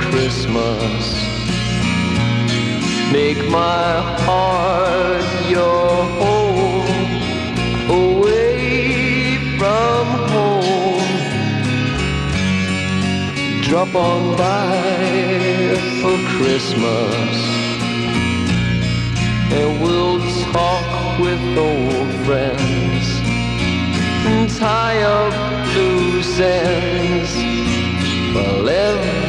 Christmas. Make my heart your home away from home. Drop on by for Christmas. And we'll talk with old friends and tie up loose ends while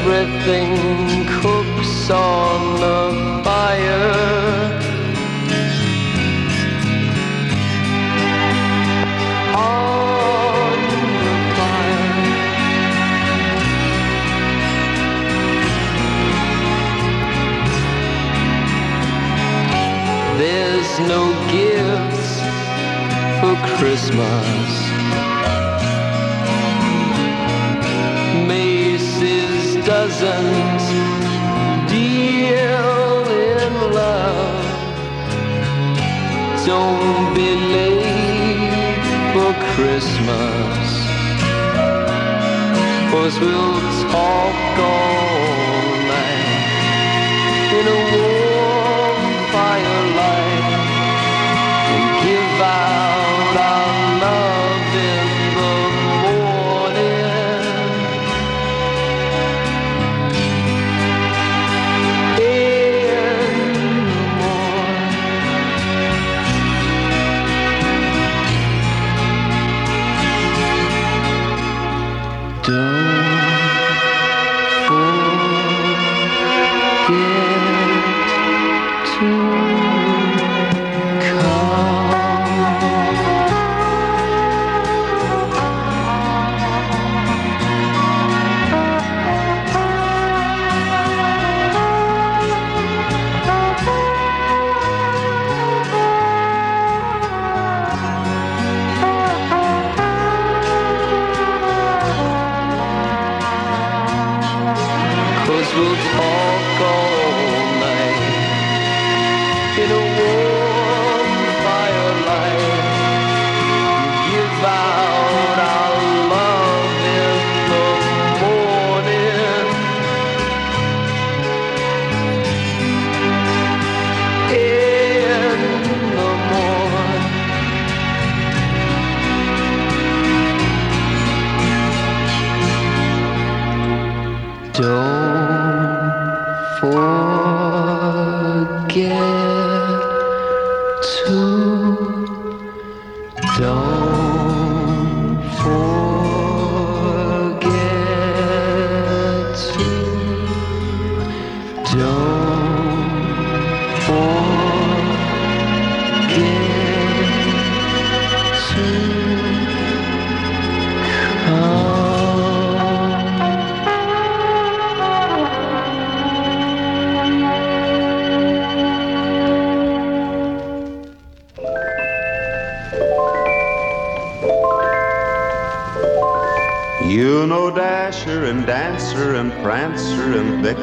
everything cooks on the fire. On the fire. There's no gifts for Christmas. Doesn't deal in love. Don't be late for Christmas. Cause we'll talk all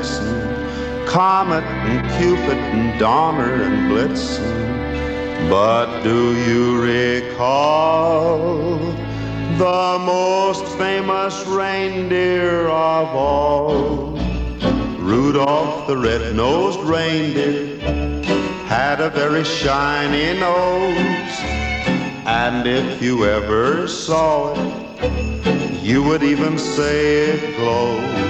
Vixen, Comet and Cupid and Donner and Blitzen. But do you recall the most famous reindeer of all? Rudolph the red-nosed reindeer had a very shiny nose. And if you ever saw it, you would even say it glows.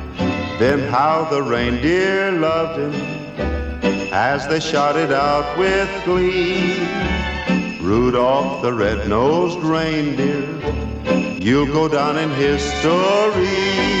Then how the reindeer loved him as they shouted out with glee. Rudolph the red-nosed reindeer, you'll go down in history.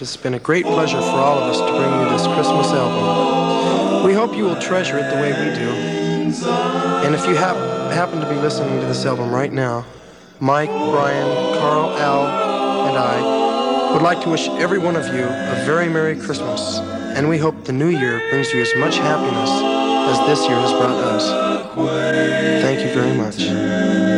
it has been a great pleasure for all of us to bring you this Christmas album. We hope you will treasure it the way we do. And if you happen to be listening to this album right now, Mike, Brian, Carl, Al, and I would like to wish every one of you a very Merry Christmas, and we hope the new year brings you as much happiness as this year has brought us. Thank you very much.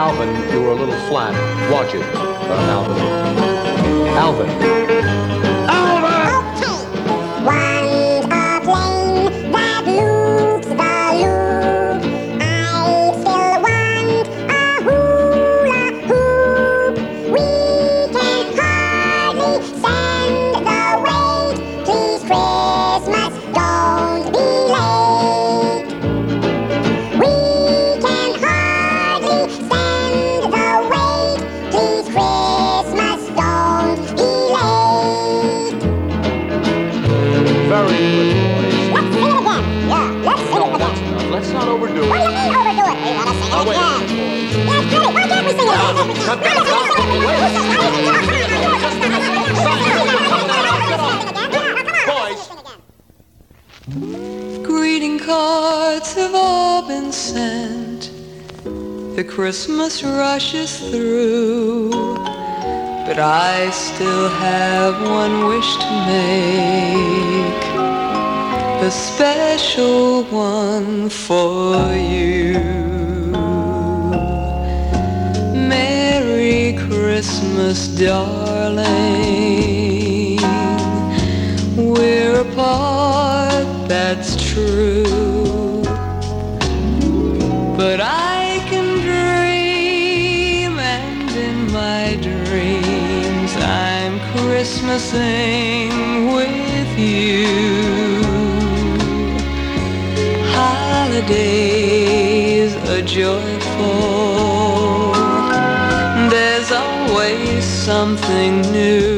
Alvin, you were a little flat. Watch it, uh, Alvin. Alvin. The Christmas rushes through. But I still have one wish to make. A special one for you. Merry Christmas, darling. With you. Holidays are joyful. There's always something new.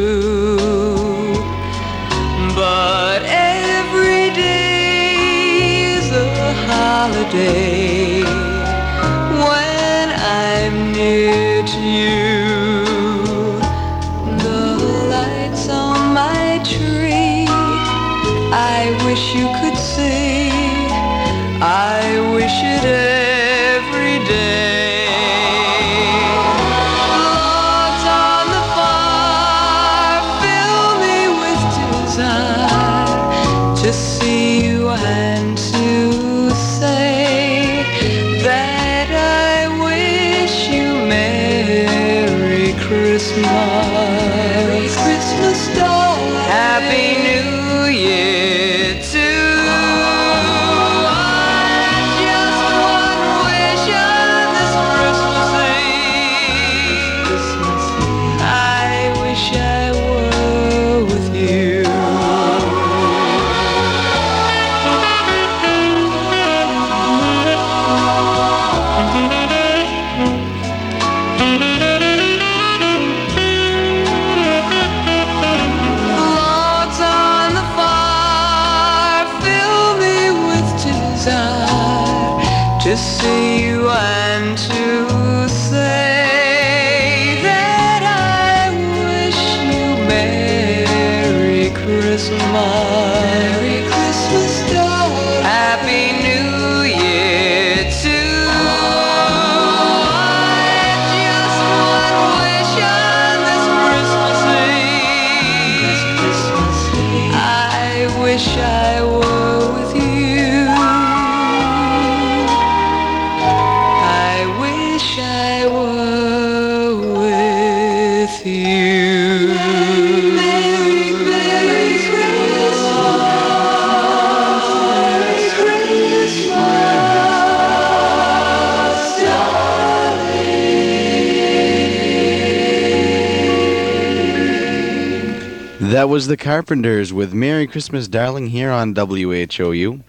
Was the Carpenters with Merry Christmas Darling here on WHOU.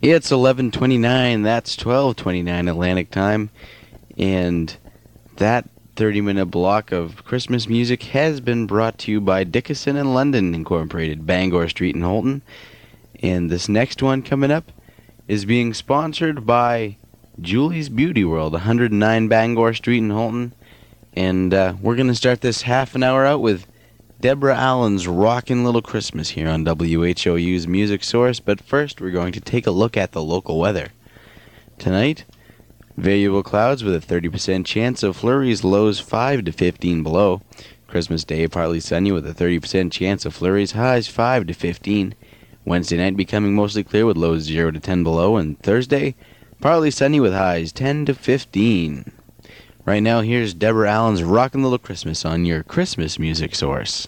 It's 11:29, that's 12:29 Atlantic time, and that 30-minute block of Christmas music has been brought to you by Dickinson and London Incorporated, Bangor Street in Houlton. And this next one coming up is being sponsored by Julie's Beauty World, 109 Bangor Street in Houlton. And uh, we're going to start this half an hour out with Deborah Allen's Rockin' Little Christmas here on WHOU's Music Source, but first we're going to take a look at the local weather. Tonight, variable clouds with a 30% chance of flurries, lows 5 to 15 below. Christmas Day, partly sunny with a 30% chance of flurries, highs 5 to 15. Wednesday night becoming mostly clear with lows 0 to 10 below, and Thursday, partly sunny with highs 10 to 15. Right now, here's Deborah Allen's Rockin' Little Christmas on your Christmas music source.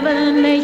And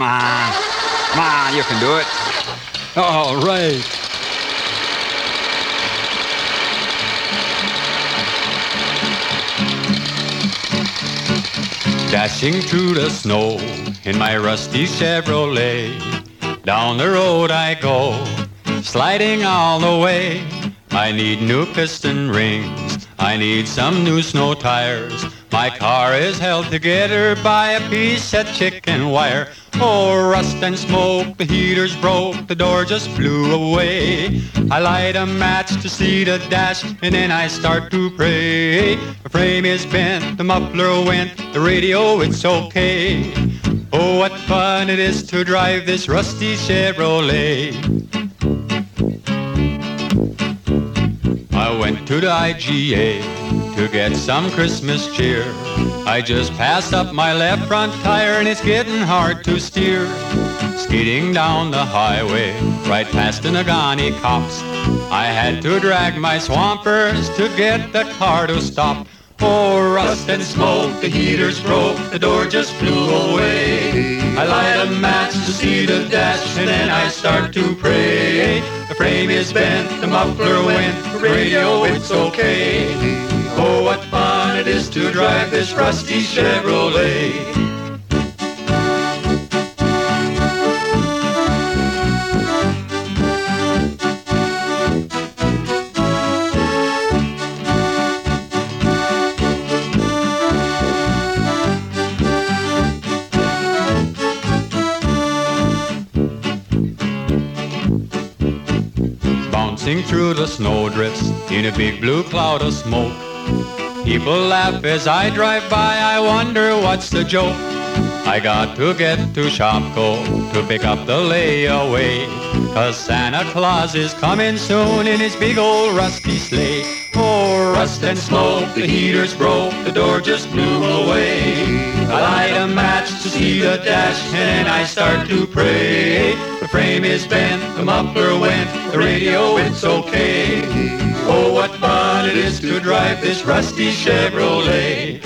come on. Come on, you can do it. All right. Dashing through the snow in my rusty Chevrolet. Down the road I go, sliding all the way. I need new piston rings. I need some new snow tires. My car is held together by a piece of chicken wire. Oh, rust and smoke, the heater's broke, the door just flew away. I light a match to see the dash, and then I start to pray. The frame is bent, the muffler went, the radio, it's okay. Oh, what fun it is to drive this rusty Chevrolet. Went to the IGA to get some Christmas cheer. I just passed up my left front tire and it's getting hard to steer. Speeding down the highway, right past the Nagani cops. I had to drag my swampers to get the car to stop. Oh, rust and smoke, the heater's broke, the door just flew away. I light a match to see the dash, and then I start to pray. Frame is bent, the muffler went, radio, it's okay. Oh, what fun it is to drive this rusty Chevrolet. Through the snowdrifts in a big blue cloud of smoke. People laugh as I drive by, I wonder what's the joke. I got to get to Shopko to pick up the layaway. Cause Santa Claus is coming soon in his big old rusty sleigh. Oh, rust and smoke, the heater's broke, the door just blew away. I light a match to see the dash and I start to pray. Frame is bent, the muffler went, the radio, it's okay. Oh, what fun it is to drive this rusty Chevrolet.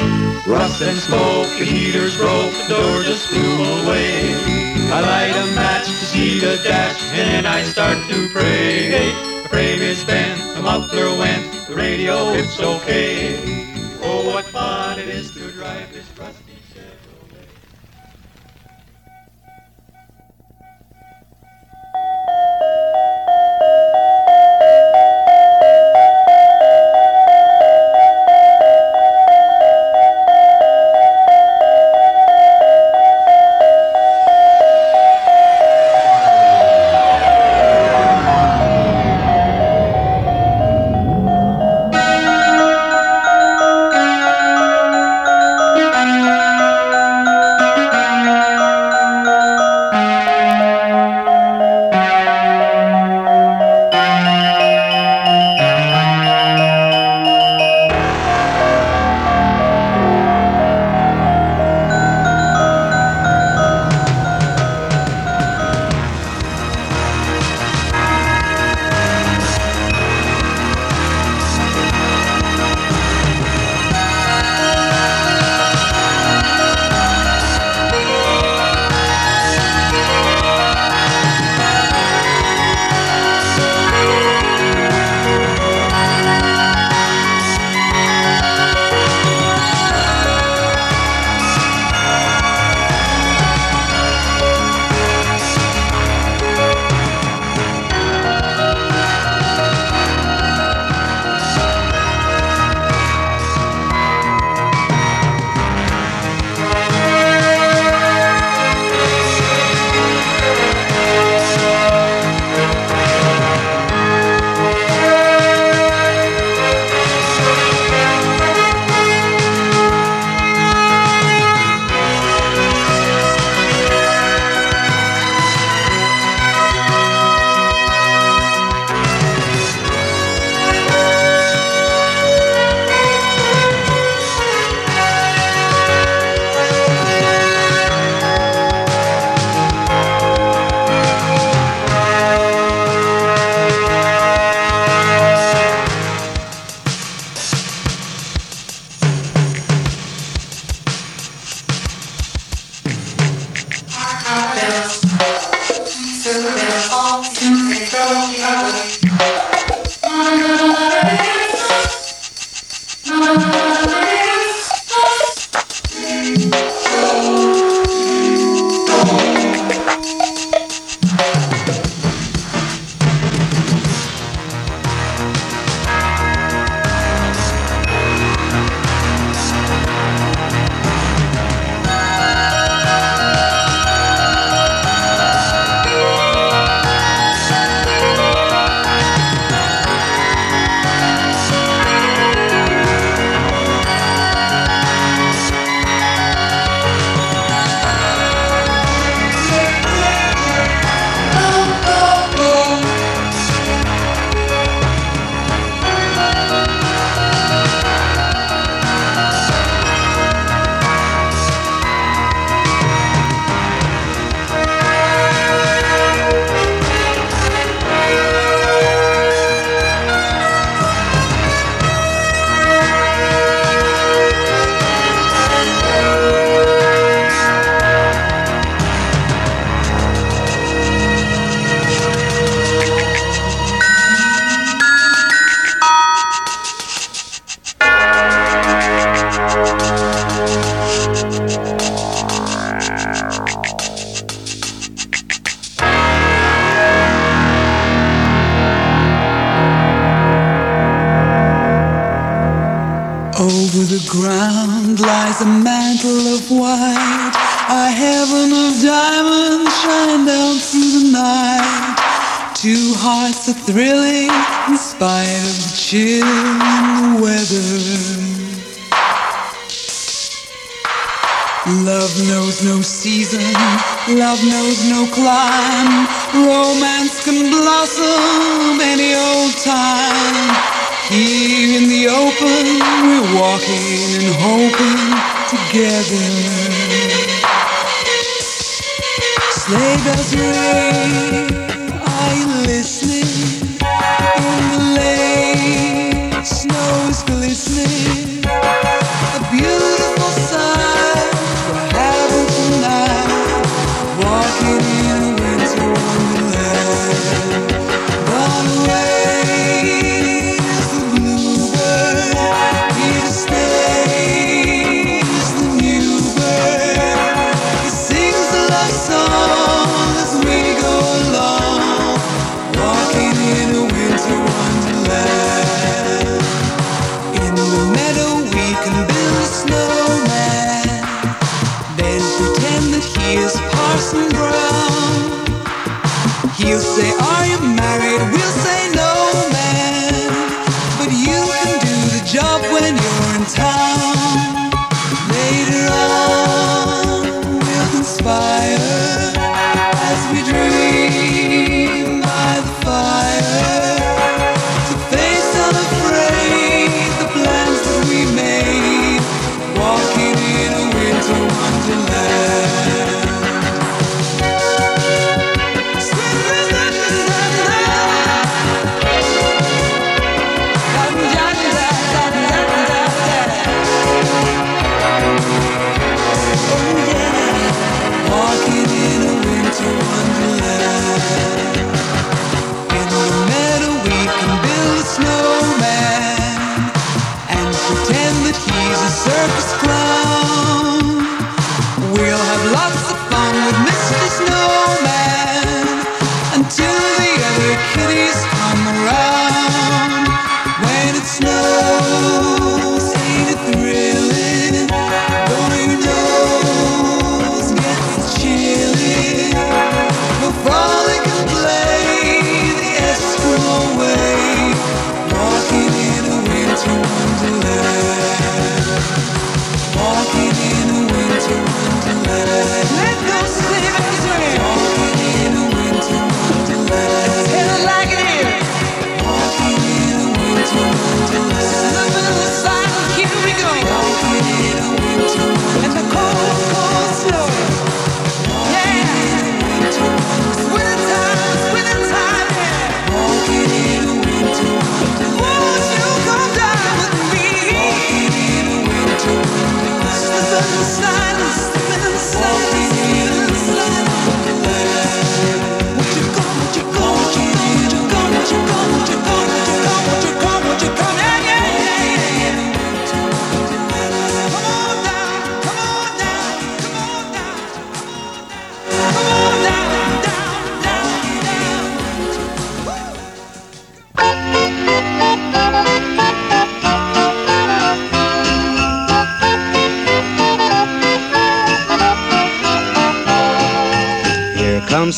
Rust and smoke, the heater's broke, the door just flew away. I light a match to see the dash, and I start to pray. The frame is bent, the muffler went, the radio, it's okay. Oh, what fun it is to drive this rusty through the night. Two hearts are thrilling in spite of the chill and the weather. Love knows no season, love knows no climb. Romance can blossom any old time. Here in the open, we're walking and hoping together sleigh bells ring. Are you listening? In the lane, snow is glistening.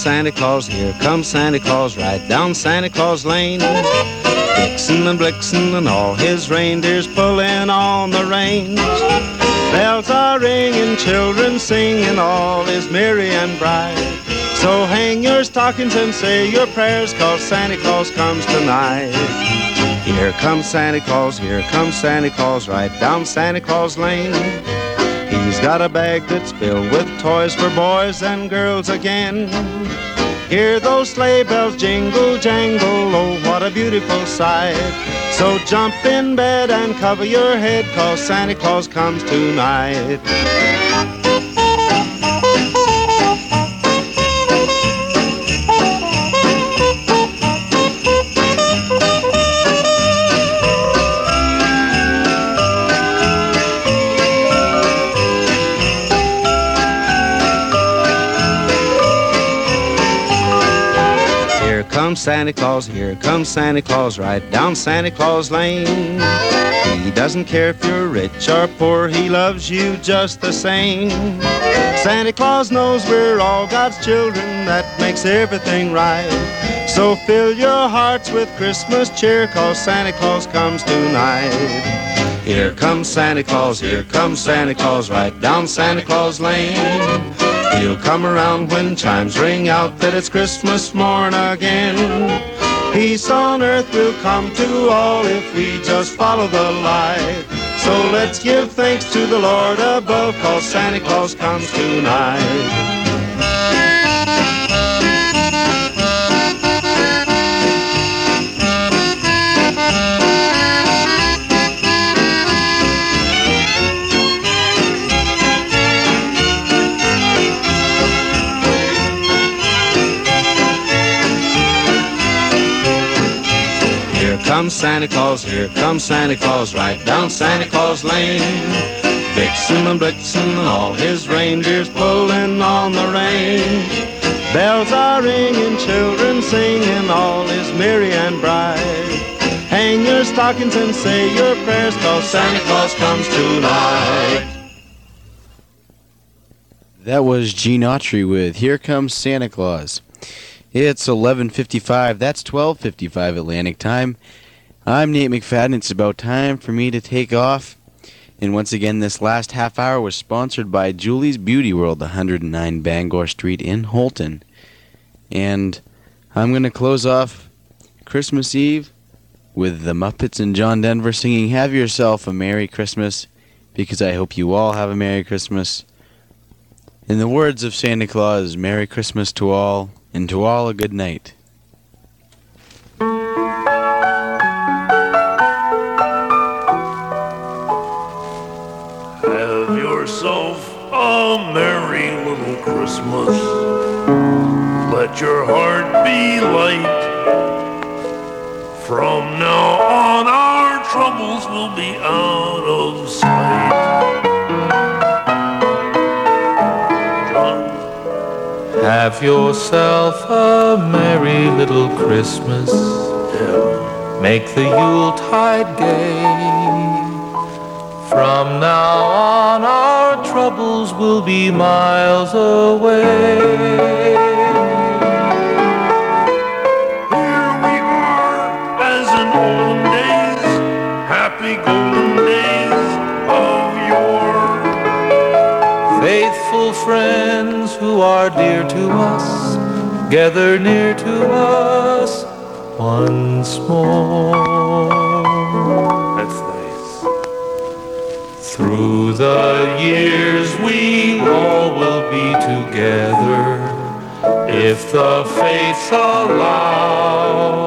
Santa Claus, here comes Santa Claus, right down Santa Claus Lane. Vixen and Blitzen and all his reindeers pulling on the reins. Bells are ringing, children singing, all is merry and bright. So hang your stockings and say your prayers, cause Santa Claus comes tonight. Here comes Santa Claus, here comes Santa Claus, right down Santa Claus Lane. Got a bag that's filled with toys for boys and girls again. Hear those sleigh bells jingle, jangle, oh, what a beautiful sight. So jump in bed and cover your head, cause Santa Claus comes tonight. Comes Santa Claus, here comes Santa Claus, right down Santa Claus Lane. He doesn't care if you're rich or poor, he loves you just the same. Santa Claus knows we're all God's children, that makes everything right. So fill your hearts with Christmas cheer, cause Santa Claus comes tonight. Here comes Santa Claus, here comes Santa Claus, right down Santa Claus Lane. He'll come around when chimes ring out that it's Christmas morn again. Peace on earth will come to all if we just follow the light. So let's give thanks to the Lord above, cause Santa Claus comes tonight. Comes Santa Claus, here comes Santa Claus, right down Santa Claus Lane. Vixen and Blitzen and all his reindeers pulling on the reins. Bells are ringing, children singing, all is merry and bright. Hang your stockings and say your prayers, cause Santa Claus comes tonight. That was Gene Autry with Here Comes Santa Claus. It's 11:55. That's 12:55 Atlantic time. I'm Nate McFadden. It's about time for me to take off. And once again, this last half hour was sponsored by Julie's Beauty World, 109 Bangor Street in Houlton. And I'm going to close off Christmas Eve with the Muppets and John Denver singing Have Yourself a Merry Christmas because I hope you all have a Merry Christmas. In the words of Santa Claus, Merry Christmas to all, and to all a good night. Christmas. Let your heart be light. From now on, our troubles will be out of sight. Have yourself a merry little Christmas. Make the Yuletide gay. From now on, our troubles will be miles away. Here we are, as in olden days, happy golden days of yore. Faithful friends who are dear to us, gather near to us once more. The years, we all will be together if the fates allow.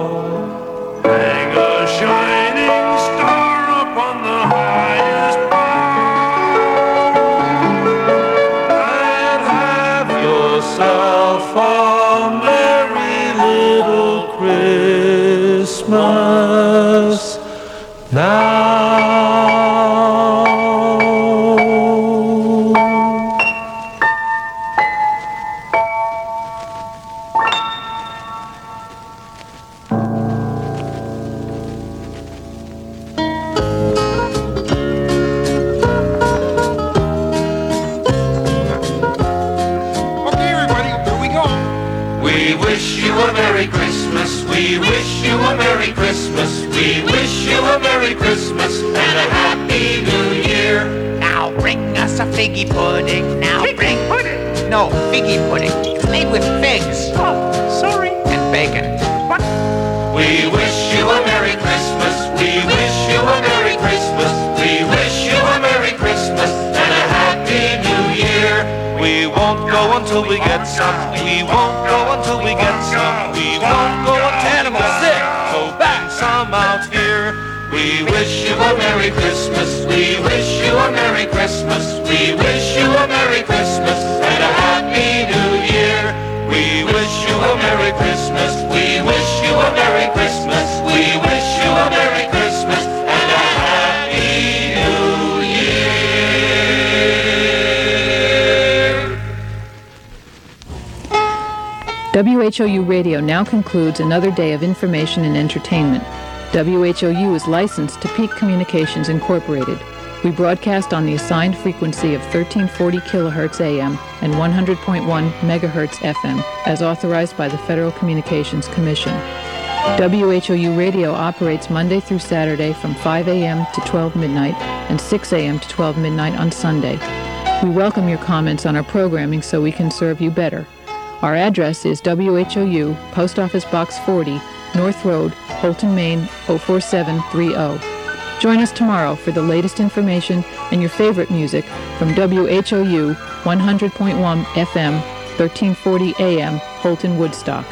Merry Christmas. We wish you a Merry Christmas and a Happy New Year. Now bring us a figgy pudding. Now bring pudding. No, figgy pudding. It's made with figs. Oh, sorry. And bacon. What? We wish you a Merry Christmas. We wish you a Merry Christmas. We wish you a Merry Christmas and a Happy New Year. We won't go until we get some. We won't go until we get some. We won't We wish you a Merry Christmas. We wish you a Merry Christmas. We wish you a Merry Christmas and a Happy New Year. We wish you a Merry Christmas. We wish you a Merry Christmas. We wish you a Merry Christmas and a Happy New Year. WHOU Radio now concludes another day of information and entertainment. WHOU is licensed to Peak Communications Incorporated. We broadcast on the assigned frequency of 1340 kilohertz AM and 100.1 megahertz FM as authorized by the Federal Communications Commission. WHOU Radio operates Monday through Saturday from 5 a.m. to 12 midnight and 6 a.m. to 12 midnight on Sunday. We welcome your comments on our programming so we can serve you better. Our address is WHOU, Post Office Box 40, North Road, Houlton, Maine 04730. Join us tomorrow for the latest information and your favorite music from WHOU 100.1 FM, 1340 AM, Houlton, Woodstock.